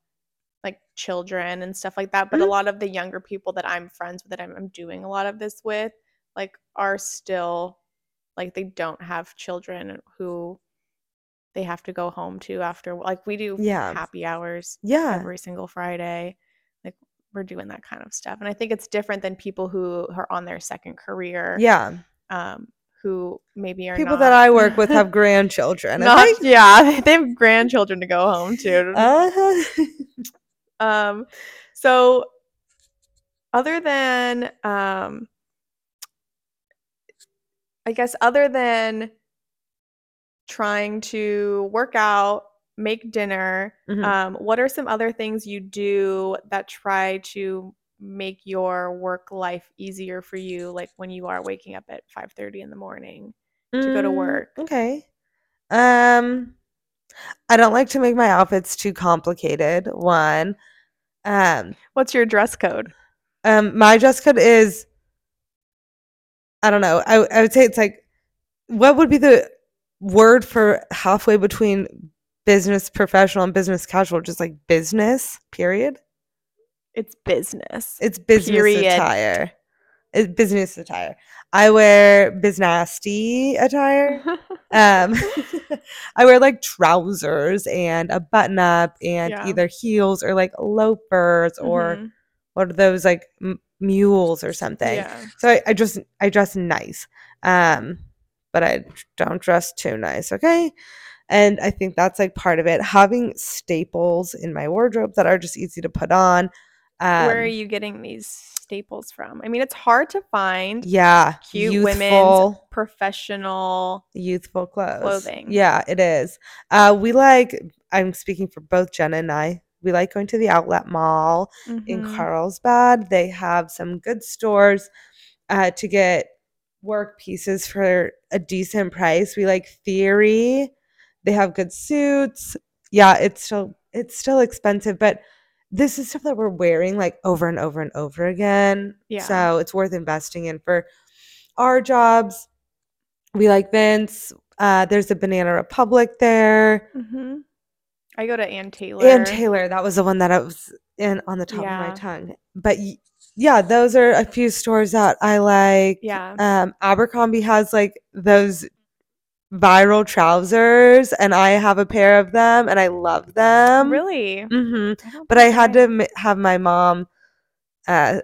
Speaker 1: like, children and stuff like that, but a
Speaker 2: Mhm.
Speaker 1: lot of the younger people that I'm friends with, that I'm I'm doing a lot of this with, like, are still like, they don't have children who they have to go home to after like we do
Speaker 2: Yeah.
Speaker 1: happy hours
Speaker 2: Yeah.
Speaker 1: every single Friday. Like we're doing that kind of stuff. And I think it's different than people who are on their second career.
Speaker 2: Yeah.
Speaker 1: Um, who maybe are
Speaker 2: People
Speaker 1: not,
Speaker 2: that I [laughs] work with have grandchildren.
Speaker 1: Not [laughs] yeah, they have grandchildren to go home to. [laughs]
Speaker 2: Uh-huh.
Speaker 1: Um, so other than um, I guess other than trying to work out, make dinner,
Speaker 2: Mhm.
Speaker 1: um, what are some other things you do that try to make your work life easier for you, like when you are waking up at five thirty in the morning? to go to
Speaker 2: Mm,
Speaker 1: work.
Speaker 2: Okay. Um I don't like to make my outfits too complicated. One. Um
Speaker 1: What's your dress code?
Speaker 2: um my dress code is I don't know. I I would say it's like what would be the word for halfway between business professional and business casual just like business period
Speaker 1: It's business.
Speaker 2: it's business
Speaker 1: Period.
Speaker 2: attire it's business attire i wear businessy attire [laughs] um [laughs] i wear like trousers and a button up and
Speaker 1: Yeah.
Speaker 2: either heels or like loafers or
Speaker 1: Mhm.
Speaker 2: what are those like m- mules or something
Speaker 1: yeah.
Speaker 2: so I, I just i dress nice um but i don't dress too nice okay and i think that's like part of it having staples in my wardrobe that are just easy to put on um
Speaker 1: Where are you getting these staples from? I mean, it's hard to find
Speaker 2: yeah
Speaker 1: cute women's
Speaker 2: youthful
Speaker 1: professional.
Speaker 2: youthful clothes
Speaker 1: clothing.
Speaker 2: yeah it is uh we like i'm speaking for both jenna and i we like going to the outlet mall in
Speaker 1: Mhm.
Speaker 2: Carlsbad. They have some good stores uh, to get work pieces for a decent price. We like Theory. They have good suits. Yeah, it's still it's still expensive, but this is stuff that we're wearing like over and over and over again.
Speaker 1: Yeah.
Speaker 2: So it's worth investing in for our jobs. We like Vince. Uh, there's a Banana Republic there.
Speaker 1: Mhm. I go to Ann Taylor.
Speaker 2: Ann Taylor, that was the one that I was in on the top of my tongue. But y- yeah, those are a few stores that I like.
Speaker 1: Yeah.
Speaker 2: Um, Abercrombie has like those viral trousers, and I have a pair of them, and I love them.
Speaker 1: really?
Speaker 2: hmm
Speaker 1: don't
Speaker 2: But I had to ma- have my mom, uh,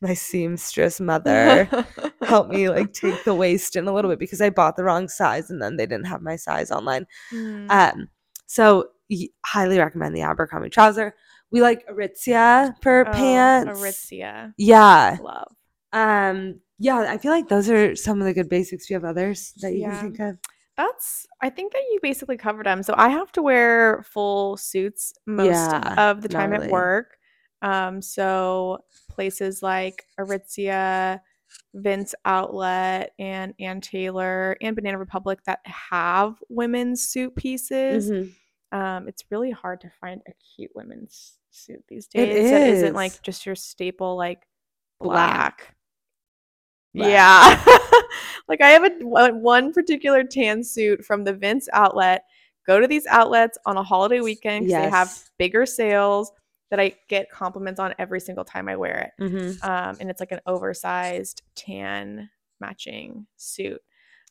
Speaker 2: my seamstress mother, [laughs] help me like take the waist in a little bit because I bought the wrong size, and then they didn't have my size online.
Speaker 1: Mm.
Speaker 2: Um, so highly recommend the Abercrombie trouser. We like Aritzia for
Speaker 1: Oh,
Speaker 2: pants.
Speaker 1: Aritzia.
Speaker 2: Yeah.
Speaker 1: Love.
Speaker 2: Um, yeah, I feel like those are some of the good basics. Do you have others that you
Speaker 1: Yeah.
Speaker 2: can think of?
Speaker 1: That's I think that you basically covered them. So I have to wear full suits most
Speaker 2: Yeah,
Speaker 1: of the time
Speaker 2: gnarly.
Speaker 1: at work. Um, so places like Aritzia, Vince Outlet, and Ann Taylor and Banana Republic that have women's suit pieces.
Speaker 2: Mhm.
Speaker 1: Um, it's really hard to find a cute women's suit these
Speaker 2: It
Speaker 1: days that isn't like just your staple like
Speaker 2: Black.
Speaker 1: black. Yeah. [laughs] like I have a one particular tan suit from the Vince outlet. Go to these outlets on a holiday weekend because they have bigger sales that I get compliments on every single time I wear it.
Speaker 2: Mhm.
Speaker 1: Um, and it's like an oversized tan matching suit.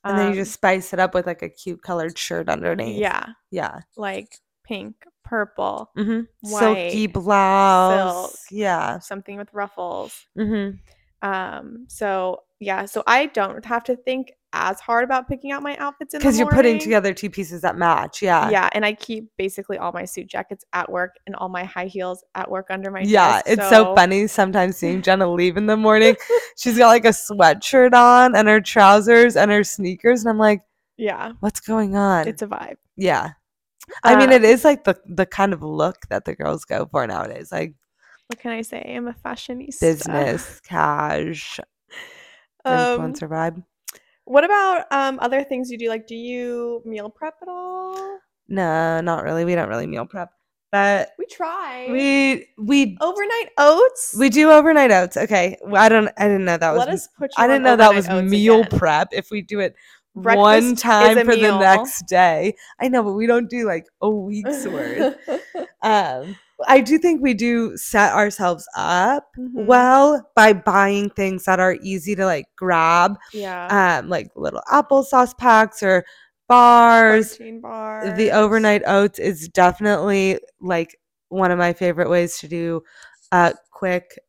Speaker 2: And then you
Speaker 1: Um,
Speaker 2: just spice it up with like a cute colored shirt underneath.
Speaker 1: yeah,
Speaker 2: Yeah.
Speaker 1: like pink, purple,
Speaker 2: hmm Silky blouse.
Speaker 1: silk.
Speaker 2: Yeah.
Speaker 1: something with ruffles.
Speaker 2: hmm
Speaker 1: Um, so yeah, so I don't have to think as hard about picking out my outfits in
Speaker 2: Because you're putting together two pieces that match. Yeah.
Speaker 1: Yeah, and I keep basically all my suit jackets at work and all my high heels at work under my
Speaker 2: Yeah, it's so funny sometimes seeing [laughs] Jenna leave in the morning. She's got like a sweatshirt on and her trousers and her sneakers, and I'm like,
Speaker 1: Yeah,
Speaker 2: what's going on?
Speaker 1: it's a vibe.
Speaker 2: yeah. I mean, it
Speaker 1: Um,
Speaker 2: like the the kind of look that the girls go for nowadays, like
Speaker 1: What can I say? I'm a fashionista.
Speaker 2: business, cash, [laughs]
Speaker 1: Um,
Speaker 2: influencer vibe.
Speaker 1: What about um other things you do? Like, do you meal prep at all?
Speaker 2: No, not really. We don't really meal prep, but
Speaker 1: We try.
Speaker 2: we we
Speaker 1: overnight oats.
Speaker 2: we do overnight oats. Okay, well, I don't. I didn't know that was.
Speaker 1: Let us put
Speaker 2: I didn't know that was meal
Speaker 1: again.
Speaker 2: prep. If we do it
Speaker 1: Breakfast
Speaker 2: one time for the next day, I know, but we don't do like a week's worth. [laughs] Um, I do think we do set ourselves up
Speaker 1: Mhm.
Speaker 2: well by buying things that are easy to like grab,
Speaker 1: yeah.
Speaker 2: um, like little applesauce packs or bars.
Speaker 1: bars.
Speaker 2: The overnight oats is definitely like one of my favorite ways to do a quick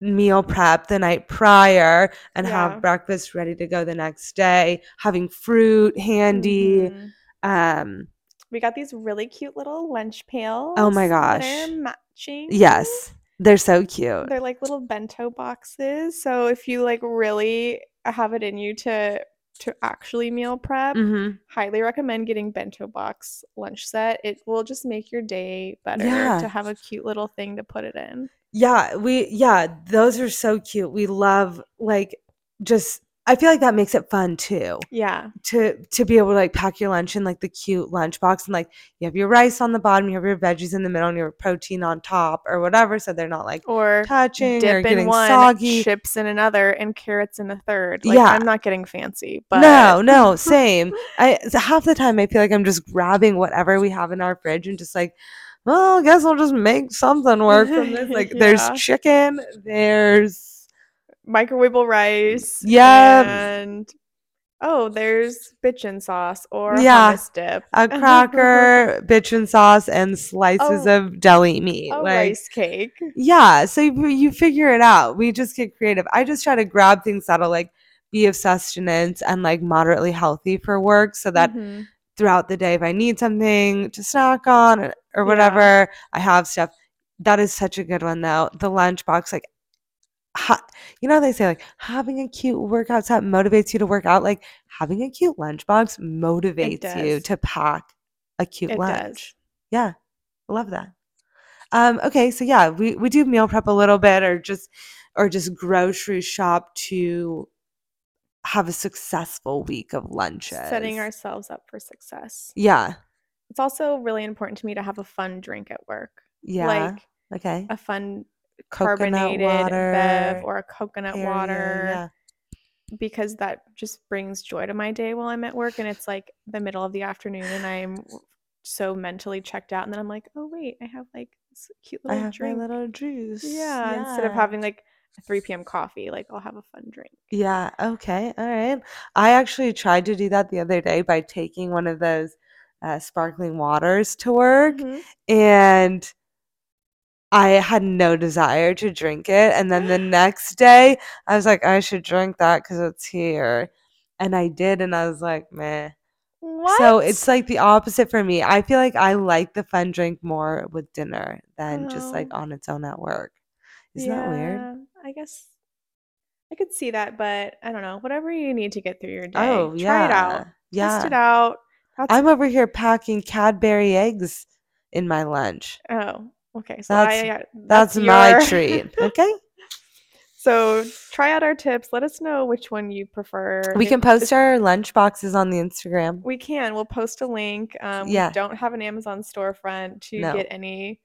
Speaker 2: meal prep the night prior and
Speaker 1: Yeah.
Speaker 2: have breakfast ready to go the next day. Having fruit handy.
Speaker 1: Mhm.
Speaker 2: Um,
Speaker 1: We got these really cute little lunch pails.
Speaker 2: Oh my gosh.
Speaker 1: They're matching.
Speaker 2: yes, they're so cute.
Speaker 1: They're like little bento boxes. So if you like really have it in you to to actually meal prep,
Speaker 2: mm-hmm.
Speaker 1: highly recommend getting bento box lunch set. It will just make your day better
Speaker 2: Yeah.
Speaker 1: to have a cute little thing to put it in.
Speaker 2: Yeah, we yeah, those are so cute. We love like just I feel like that makes it fun too.
Speaker 1: Yeah.
Speaker 2: To to be able to like pack your lunch in like the cute lunchbox and like you have your rice on the bottom, you have your veggies in the middle, and your protein on top or whatever, so they're not like
Speaker 1: Or
Speaker 2: touching or
Speaker 1: dip in
Speaker 2: getting
Speaker 1: one,
Speaker 2: soggy.
Speaker 1: chips in another, and carrots in a third. Like
Speaker 2: Yeah.
Speaker 1: I'm not getting fancy, but
Speaker 2: No, no, [laughs] same. I so half the time I feel like I'm just grabbing whatever we have in our fridge and just like, well, I guess I'll just make something work from this. Like [laughs] there's chicken, there's
Speaker 1: microwavable rice.
Speaker 2: Yeah.
Speaker 1: And oh, there's bitchin sauce or
Speaker 2: Yeah.
Speaker 1: hummus dip.
Speaker 2: a cracker, [laughs] bitchin sauce, and slices
Speaker 1: Oh,
Speaker 2: of deli meat.
Speaker 1: a
Speaker 2: like
Speaker 1: rice cake.
Speaker 2: yeah, so you, you figure it out. We just get creative. I just try to grab things that'll like be of sustenance and like moderately healthy for work so that
Speaker 1: Mhm.
Speaker 2: throughout the day if I need something to snack on or, or
Speaker 1: Yeah.
Speaker 2: whatever, I have stuff. That is such a good one though. The lunchbox, like, ha- you know, they say like having a cute workout set motivates you to work out. Like having a cute lunchbox motivates you to pack a cute
Speaker 1: It
Speaker 2: lunch.
Speaker 1: does.
Speaker 2: Yeah, I love that. Um, okay, so yeah, we we do meal prep a little bit, or just or just grocery shop to have a successful week of lunches.
Speaker 1: Setting ourselves up for success.
Speaker 2: yeah,
Speaker 1: It's also really important to me to have a fun drink at work.
Speaker 2: yeah.
Speaker 1: Like
Speaker 2: okay.
Speaker 1: a fun carbonated
Speaker 2: water,
Speaker 1: bev or a coconut
Speaker 2: area,
Speaker 1: water
Speaker 2: Yeah.
Speaker 1: because that just brings joy to my day while I'm at work and it's like the middle of the afternoon and I'm so mentally checked out and then I'm like, "Oh wait, I have like this cute
Speaker 2: I
Speaker 1: little
Speaker 2: have
Speaker 1: drink."
Speaker 2: my little juice.
Speaker 1: yeah, instead of having like a 3 p.m. coffee, like I'll have a fun drink.
Speaker 2: Yeah, okay. All right. I actually tried to do that the other day by taking one of those uh, sparkling waters to work
Speaker 1: Mhm.
Speaker 2: and I had no desire to drink it. And then the next day, I was like, I should drink that because it's here. And I did. And I was like, meh.
Speaker 1: What?
Speaker 2: So it's like the opposite for me. I feel like I like the fun drink more with dinner than just like
Speaker 1: Oh.
Speaker 2: on its own at work. Isn't that weird?
Speaker 1: I guess I could see that, but I don't know. Whatever you need to get through your day,
Speaker 2: Oh,
Speaker 1: try it out.
Speaker 2: Yeah.
Speaker 1: Test it out. That's
Speaker 2: I'm over here packing Cadbury eggs in my lunch.
Speaker 1: oh, okay. So
Speaker 2: That's-
Speaker 1: I,
Speaker 2: That's, my
Speaker 1: your-
Speaker 2: treat. [laughs] Okay.
Speaker 1: So try out our tips. Let us know which one you prefer.
Speaker 2: We can post
Speaker 1: if-
Speaker 2: our lunch boxes on the Instagram.
Speaker 1: We can. We'll post a link. Um,
Speaker 2: Yeah.
Speaker 1: We don't have an Amazon storefront to
Speaker 2: No.
Speaker 1: get any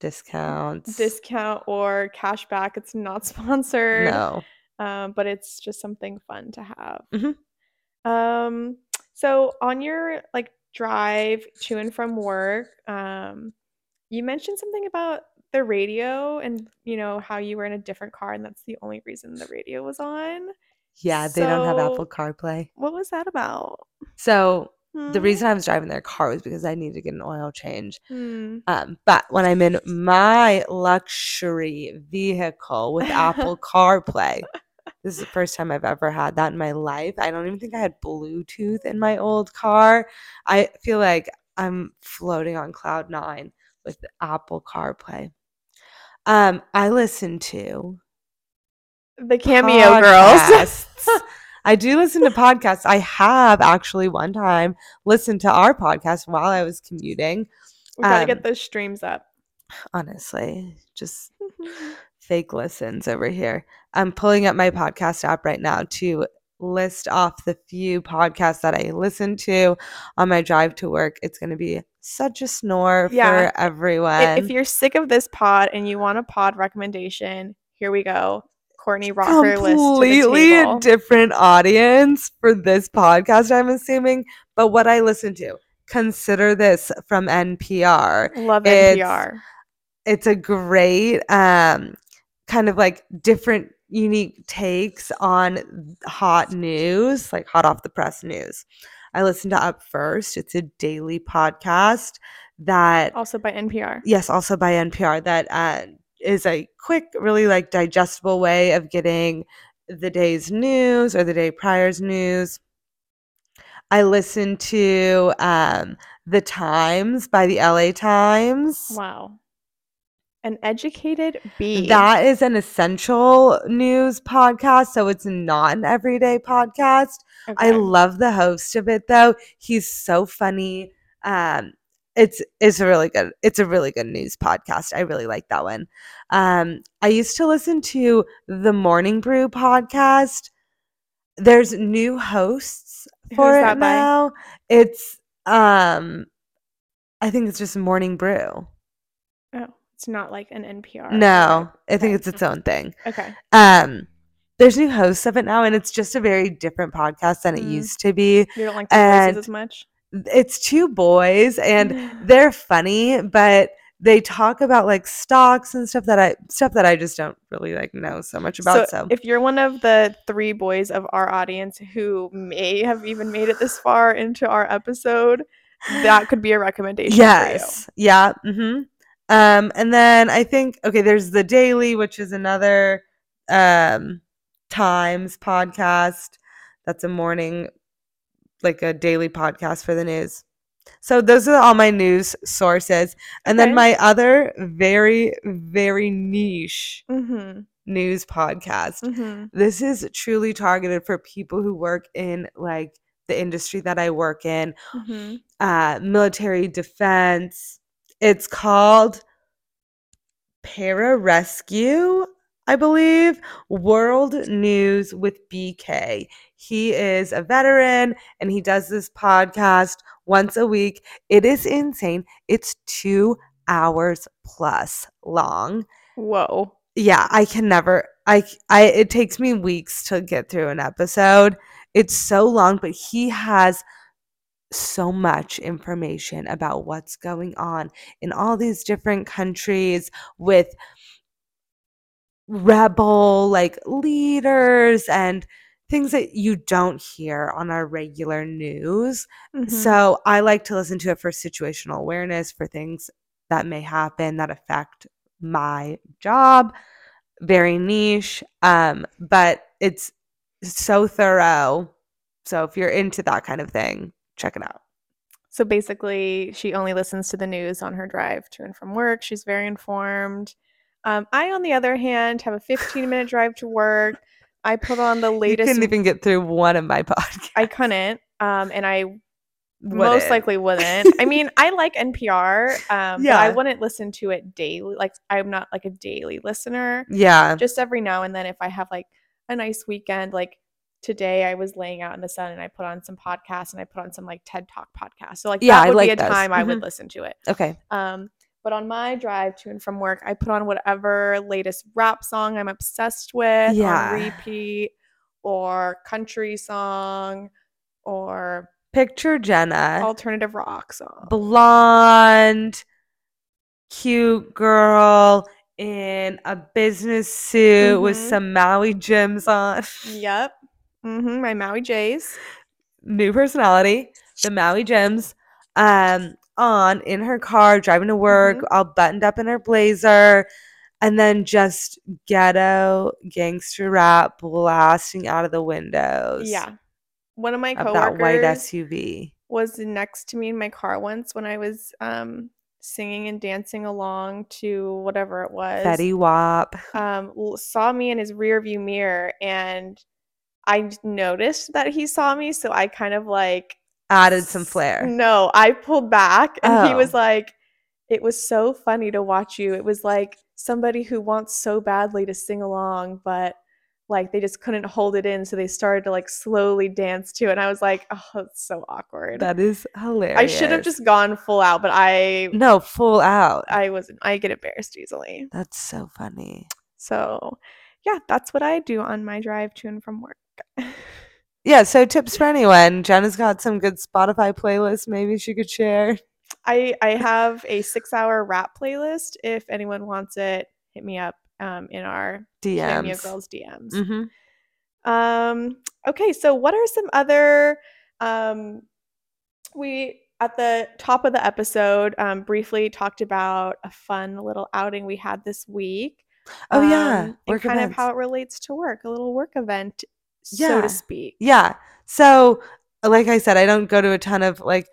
Speaker 2: Discounts.
Speaker 1: discount or cash back. It's not [laughs] sponsored.
Speaker 2: No.
Speaker 1: um, but it's just something fun to have.
Speaker 2: Mhm.
Speaker 1: Um, so on your like drive to and from work, um, you mentioned something about the radio and you know how you were in a different car and that's the only reason the radio was on.
Speaker 2: Yeah, they don't have
Speaker 1: So-
Speaker 2: Apple CarPlay.
Speaker 1: What was that about?
Speaker 2: So the
Speaker 1: Hmm?
Speaker 2: reason I was driving their car was because I needed to get an oil change.
Speaker 1: Hmm.
Speaker 2: Um, but when I'm in my luxury vehicle with Apple [laughs] CarPlay, this is the first time I've ever had that in my life. I don't even think I had Bluetooth in my old car. I feel like I'm floating on cloud nine with Apple CarPlay. Um, I listen to
Speaker 1: The Cameo Girls. [laughs]
Speaker 2: I do listen to podcasts. I have actually one time listened to our podcast while I was commuting.
Speaker 1: we gotta
Speaker 2: Um,
Speaker 1: get those streams up.
Speaker 2: Honestly, just [laughs] fake listens over here. I'm pulling up my podcast app right now to list off the few podcasts that I listen to on my drive to work. It's going to be such a snore
Speaker 1: Yeah.
Speaker 2: for everyone.
Speaker 1: If you're sick of this pod and you want a pod recommendation, here we go. Courtney Rocker
Speaker 2: completely a different audience for this podcast, I'm assuming. But what I listen to, consider this from NPR.
Speaker 1: Love
Speaker 2: It's-
Speaker 1: NPR.
Speaker 2: It's a great um kind of like different unique takes on hot news, like hot off the press news. I listen to Up First. It's a daily podcast that
Speaker 1: Also by NPR.
Speaker 2: yes, also by NPR that uh, is a quick, really like digestible way of getting the day's news or the day prior's news. I listen to um, The Times by the LA Times.
Speaker 1: Wow. An educated bee.
Speaker 2: That is an essential news podcast, so it's not an everyday podcast. I love the host of it though. He's so funny. Um it's it's a really good it's a really good news podcast. I really like that one. Um I used to listen to the Morning Brew podcast. There's new hosts for
Speaker 1: Who's
Speaker 2: it
Speaker 1: that by?
Speaker 2: now. It's um I think it's just Morning Brew.
Speaker 1: Oh, it's not like an NPR.
Speaker 2: No, I think it's its own thing.
Speaker 1: Okay.
Speaker 2: Um there's new hosts of it now and it's just a very different podcast than it
Speaker 1: Mm.
Speaker 2: used to be.
Speaker 1: You don't like the
Speaker 2: And
Speaker 1: voices as much?
Speaker 2: it's two boys and [sighs] they're funny but they talk about like stocks and stuff that i stuff that i just don't really like know so much about so,
Speaker 1: if you're one of the three boys of our audience who may have even made it this far into our episode, that could be a recommendation
Speaker 2: yes yeah hmm um and then i think okay there's the daily which is another um times podcast that's a morning like a daily podcast for the news so those are all my news sources and then my other very very niche.
Speaker 1: Mm-hmm.
Speaker 2: news podcast
Speaker 1: Mm-hmm.
Speaker 2: this is truly targeted for people who work in like the industry that I work in,
Speaker 1: Mm-hmm.
Speaker 2: uh, military defense. It's called Para Rescue, I believe. World News with BK. He is a veteran and he does this podcast once a week. It is insane. It's two hours plus long
Speaker 1: Whoa.
Speaker 2: yeah i can never I I it takes me weeks to get through an episode it's so long but he has so much information about what's going on in all these different countries with rebel like leaders and things that you don't hear on our regular news
Speaker 1: Mhm.
Speaker 2: so I like to listen to it for situational awareness for things that may happen that affect my job. Very niche, um, but it's so thorough. So if you're into that kind of thing, check it out.
Speaker 1: So basically, she only listens to the news on her drive to and from work. She's very informed. Um, I, on the other hand, have a 15 minute [laughs] drive to work. I put on the latest.
Speaker 2: You couldn't even get through one of my [laughs] podcasts.
Speaker 1: I couldn't, um, and I most
Speaker 2: Wouldn't.
Speaker 1: likely wouldn't. I mean, I like NPR, um, but I wouldn't listen to it daily. Like, I'm not like a daily listener.
Speaker 2: Yeah.
Speaker 1: Just every now and then, if I have like a nice weekend, like today, I was laying out in the sun and I put on some podcasts and I put on some like TED Talk podcasts. So like
Speaker 2: Yeah,
Speaker 1: that
Speaker 2: I
Speaker 1: would be
Speaker 2: like
Speaker 1: a
Speaker 2: those.
Speaker 1: time I would
Speaker 2: Mhm.
Speaker 1: listen to it.
Speaker 2: Okay.
Speaker 1: Um, but on my drive to and from work, I put on whatever latest rap song I'm obsessed with
Speaker 2: Yeah.
Speaker 1: on repeat, or country song, or
Speaker 2: Picture Jenna,
Speaker 1: alternative rock song.
Speaker 2: blonde, cute girl in a business suit with
Speaker 1: Mhm.
Speaker 2: some Maui Jims on.
Speaker 1: Yep. Hmm my Maui Jays.
Speaker 2: New personality, the Maui Jims, um, on in her car, driving to work,
Speaker 1: Mhm.
Speaker 2: all buttoned up in her blazer, and then just ghetto gangster rap blasting out of the windows.
Speaker 1: Yeah. One of my
Speaker 2: Of that white SUV.
Speaker 1: was next to me in my car once when I was um, singing and dancing along to whatever it was.
Speaker 2: Fetty Wap.
Speaker 1: um, saw me in his rear view mirror and I noticed that he saw me. So I kind of like
Speaker 2: Added some flair.
Speaker 1: No, I pulled back and he was
Speaker 2: Oh.
Speaker 1: like, it was so funny to watch you. It was like somebody who wants so badly to sing along, but like they just couldn't hold it in. So they started to like slowly dance to it. And I was like, oh, it's so awkward.
Speaker 2: That is hilarious.
Speaker 1: I should have just gone full out, but I
Speaker 2: No, full out.
Speaker 1: I wasn't I get embarrassed easily.
Speaker 2: That's so funny.
Speaker 1: So, yeah, that's what I do on my drive to and from work.
Speaker 2: Yeah, so tips for anyone. Jenna's got some good Spotify playlists maybe she could share.
Speaker 1: I I have a 6-hour rap playlist if anyone wants it. Hit me up um, in our
Speaker 2: DMs.
Speaker 1: Girls DMs.
Speaker 2: hmm
Speaker 1: Um, okay, so what are some other um we at the top of the episode um briefly talked about a fun little outing we had this week.
Speaker 2: Oh yeah,
Speaker 1: Um, and
Speaker 2: work
Speaker 1: kind of how it relates to work, a little work event, so to speak.
Speaker 2: Yeah. So, like I said, I don't go to a ton of like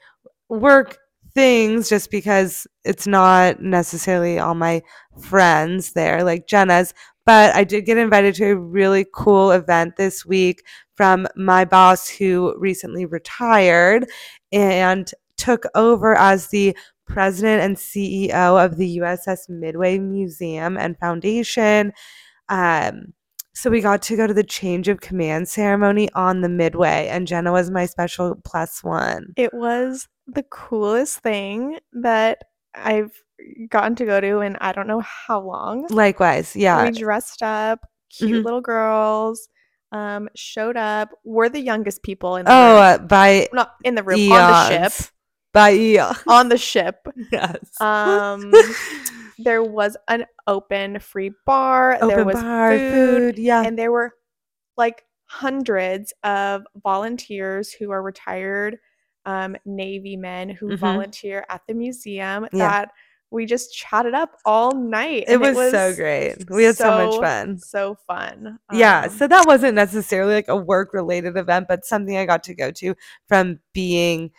Speaker 2: work things just because it's not necessarily all my friends there, like Jenna's. But I did get invited to a really cool event this week from my boss who recently retired and took over as the president and CEO of the USS Midway Museum and Foundation. Um, so we got to go to the change of command ceremony on the Midway, and Jenna was my special plus one.
Speaker 1: It was the coolest thing that I've gotten to go to in I don't know how long.
Speaker 2: Likewise, yeah.
Speaker 1: We dressed up, cute
Speaker 2: Mhm.
Speaker 1: little girls, um, showed up. We're the youngest people in the
Speaker 2: Oh,
Speaker 1: room.
Speaker 2: uh, by
Speaker 1: Not in the room, on the ship.
Speaker 2: Eon. [laughs]
Speaker 1: On the ship.
Speaker 2: yes.
Speaker 1: Um, [laughs] There was an open free bar. there
Speaker 2: Open
Speaker 1: was
Speaker 2: bar,
Speaker 1: food,
Speaker 2: food, yeah.
Speaker 1: and there were like hundreds of volunteers who are retired um, Navy men who
Speaker 2: Mhm.
Speaker 1: volunteer at the museum
Speaker 2: Yeah.
Speaker 1: that we just chatted up all night.
Speaker 2: it
Speaker 1: and
Speaker 2: was, so great. We had so, much fun.
Speaker 1: So fun.
Speaker 2: Yeah,
Speaker 1: Um,
Speaker 2: so that wasn't necessarily like a work related event, but something I got to go to from being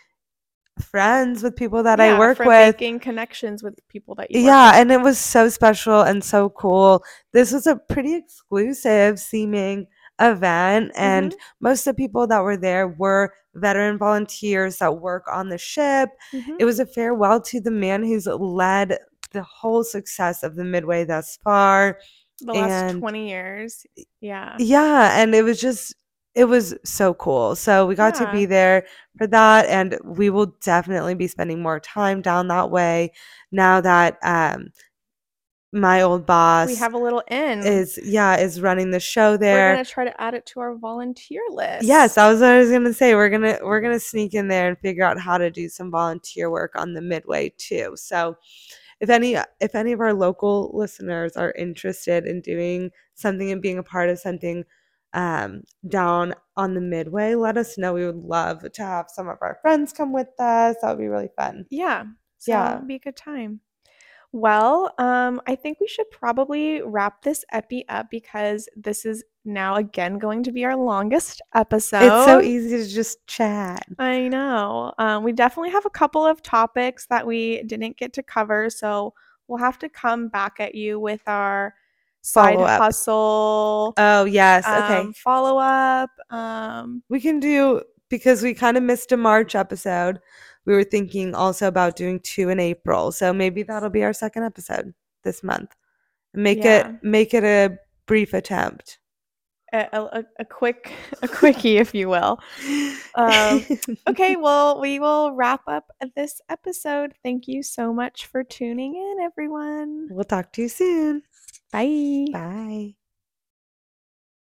Speaker 2: friends with people that I work with.
Speaker 1: making connections with people that you
Speaker 2: Yeah, and it was so special and so cool. This was a pretty exclusive seeming event, and
Speaker 1: Mhm,
Speaker 2: most of the people that were there were veteran volunteers that work on the ship.
Speaker 1: mhm.
Speaker 2: It was a farewell to the man who's led the whole success of the Midway thus far.
Speaker 1: the last
Speaker 2: and-
Speaker 1: 20 years. Yeah.
Speaker 2: Yeah, and it was just it was so cool. So we got to
Speaker 1: Yeah.
Speaker 2: be there for that and we will definitely be spending more time down that way now that um my old boss
Speaker 1: We have a little in.
Speaker 2: is yeah, is running the show there.
Speaker 1: We're
Speaker 2: there.
Speaker 1: gonna try to add it to our volunteer list.
Speaker 2: Yes, that was what I was gonna say. We're gonna we're gonna sneak in there and figure out how to do some volunteer work on the midway too. So if any if any of our local listeners are interested in doing something and being a part of something um down on the midway, let us know. We would love to have some of our friends come with us. That would be really fun.
Speaker 1: Yeah. So
Speaker 2: Yeah.
Speaker 1: it'll be a good time. Well, um, I think we should probably wrap this epi up because this is now again going to be our longest episode.
Speaker 2: It's so easy to just chat.
Speaker 1: I know. Um, we definitely have a couple of topics that we didn't get to cover, so we'll have to come back at you with our side
Speaker 2: Follow-up.
Speaker 1: hustle
Speaker 2: Oh yes, okay.
Speaker 1: um, follow up. Um,
Speaker 2: We can do because we kind of missed a March episode. We were thinking also about doing two in April, so maybe that'll be our second episode this month. Make
Speaker 1: Yeah.
Speaker 2: it make it a brief attempt.
Speaker 1: a, a, a quick a quickie, if you will. Um, [laughs] Okay, well, we will wrap up this episode. Thank you so much for tuning in, everyone.
Speaker 2: we'll talk to you soon.
Speaker 1: Bye.
Speaker 2: Bye.